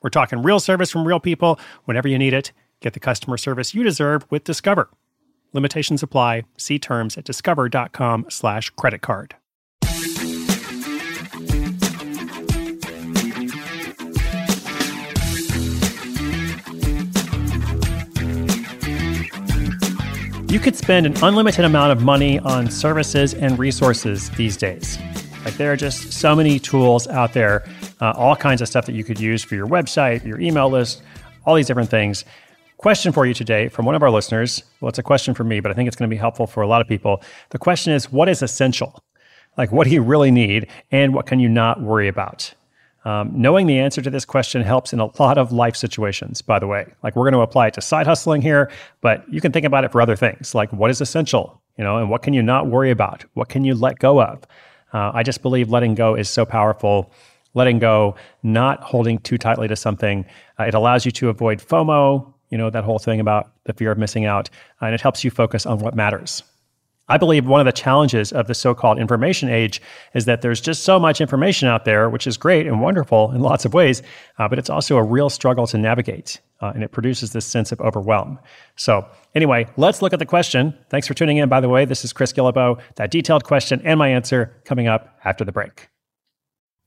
We're talking real service from real people whenever you need it. Get the customer service you deserve with Discover. Limitations apply. See terms at discover.com slash credit card. You could spend an unlimited amount of money on services and resources these days. Like there are just so many tools out there uh, all kinds of stuff that you could use for your website, your email list, all these different things. Question for you today from one of our listeners. Well, it's a question for me, but I think it's going to be helpful for a lot of people. The question is what is essential? Like, what do you really need, and what can you not worry about? Um, knowing the answer to this question helps in a lot of life situations, by the way. Like, we're going to apply it to side hustling here, but you can think about it for other things, like what is essential, you know, and what can you not worry about? What can you let go of? Uh, I just believe letting go is so powerful letting go, not holding too tightly to something. Uh, it allows you to avoid FOMO, you know, that whole thing about the fear of missing out, uh, and it helps you focus on what matters. I believe one of the challenges of the so called information age is that there's just so much information out there, which is great and wonderful in lots of ways, uh, but it's also a real struggle to navigate, uh, and it produces this sense of overwhelm. So, anyway, let's look at the question. Thanks for tuning in, by the way. This is Chris Guillebeau. That detailed question and my answer coming up after the break.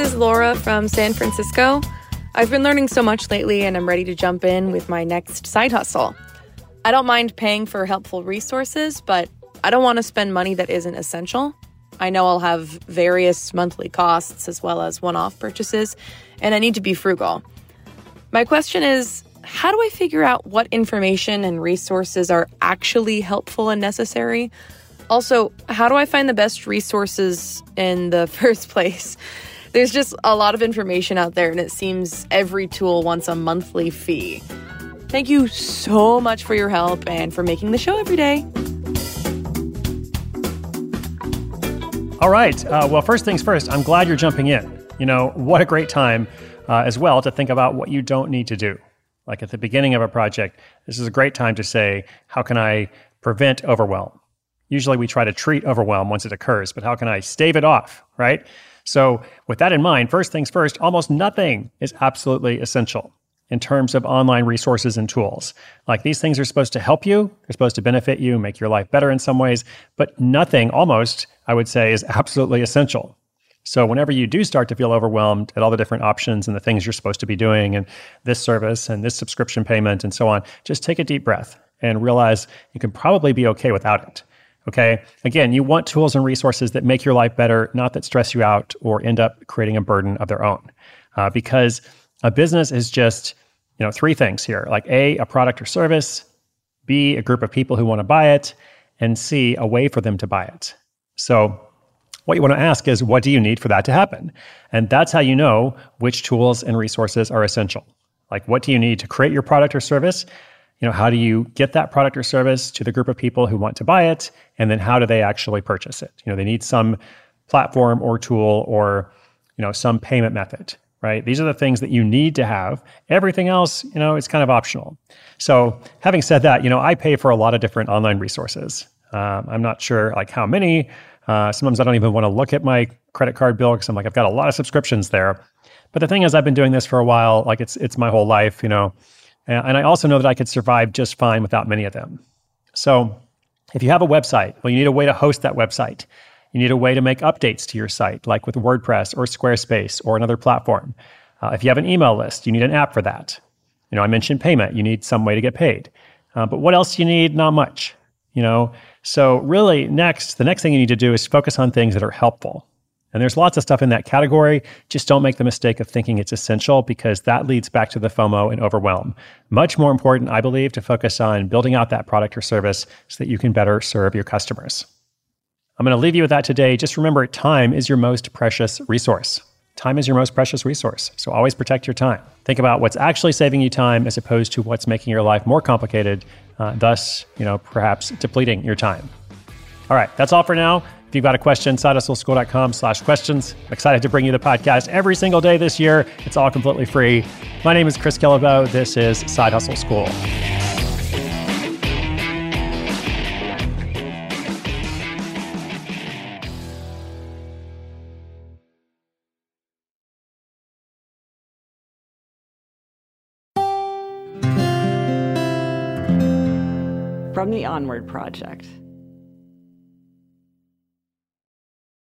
Is Laura from San Francisco. I've been learning so much lately and I'm ready to jump in with my next side hustle. I don't mind paying for helpful resources, but I don't want to spend money that isn't essential. I know I'll have various monthly costs as well as one off purchases, and I need to be frugal. My question is how do I figure out what information and resources are actually helpful and necessary? Also, how do I find the best resources in the first place? There's just a lot of information out there, and it seems every tool wants a monthly fee. Thank you so much for your help and for making the show every day. All right. Uh, well, first things first, I'm glad you're jumping in. You know, what a great time uh, as well to think about what you don't need to do. Like at the beginning of a project, this is a great time to say, how can I prevent overwhelm? Usually we try to treat overwhelm once it occurs, but how can I stave it off, right? So, with that in mind, first things first, almost nothing is absolutely essential in terms of online resources and tools. Like these things are supposed to help you, they're supposed to benefit you, make your life better in some ways, but nothing almost, I would say, is absolutely essential. So, whenever you do start to feel overwhelmed at all the different options and the things you're supposed to be doing, and this service and this subscription payment and so on, just take a deep breath and realize you can probably be okay without it. Okay. Again, you want tools and resources that make your life better, not that stress you out or end up creating a burden of their own. Uh, because a business is just, you know, three things here like A, a product or service, B, a group of people who want to buy it, and C, a way for them to buy it. So, what you want to ask is, what do you need for that to happen? And that's how you know which tools and resources are essential. Like, what do you need to create your product or service? You know, how do you get that product or service to the group of people who want to buy it? And then how do they actually purchase it? You know, they need some platform or tool or, you know, some payment method, right? These are the things that you need to have. Everything else, you know, it's kind of optional. So, having said that, you know, I pay for a lot of different online resources. Um, I'm not sure like how many. Uh, sometimes I don't even want to look at my credit card bill because I'm like, I've got a lot of subscriptions there. But the thing is, I've been doing this for a while. Like it's it's my whole life, you know. And I also know that I could survive just fine without many of them. So if you have a website, well, you need a way to host that website. You need a way to make updates to your site, like with WordPress or Squarespace or another platform. Uh, if you have an email list, you need an app for that. You know, I mentioned payment. You need some way to get paid. Uh, but what else do you need? Not much. You know, so really, next, the next thing you need to do is focus on things that are helpful. And there's lots of stuff in that category. Just don't make the mistake of thinking it's essential because that leads back to the FOMO and overwhelm. Much more important, I believe, to focus on building out that product or service so that you can better serve your customers. I'm going to leave you with that today. Just remember time is your most precious resource. Time is your most precious resource. So always protect your time. Think about what's actually saving you time as opposed to what's making your life more complicated, uh, thus, you know, perhaps depleting your time. All right, that's all for now. If you've got a question, sidehustleschool.com slash questions. Excited to bring you the podcast every single day this year. It's all completely free. My name is Chris Guillebeau. This is Side Hustle School. From the Onward Project.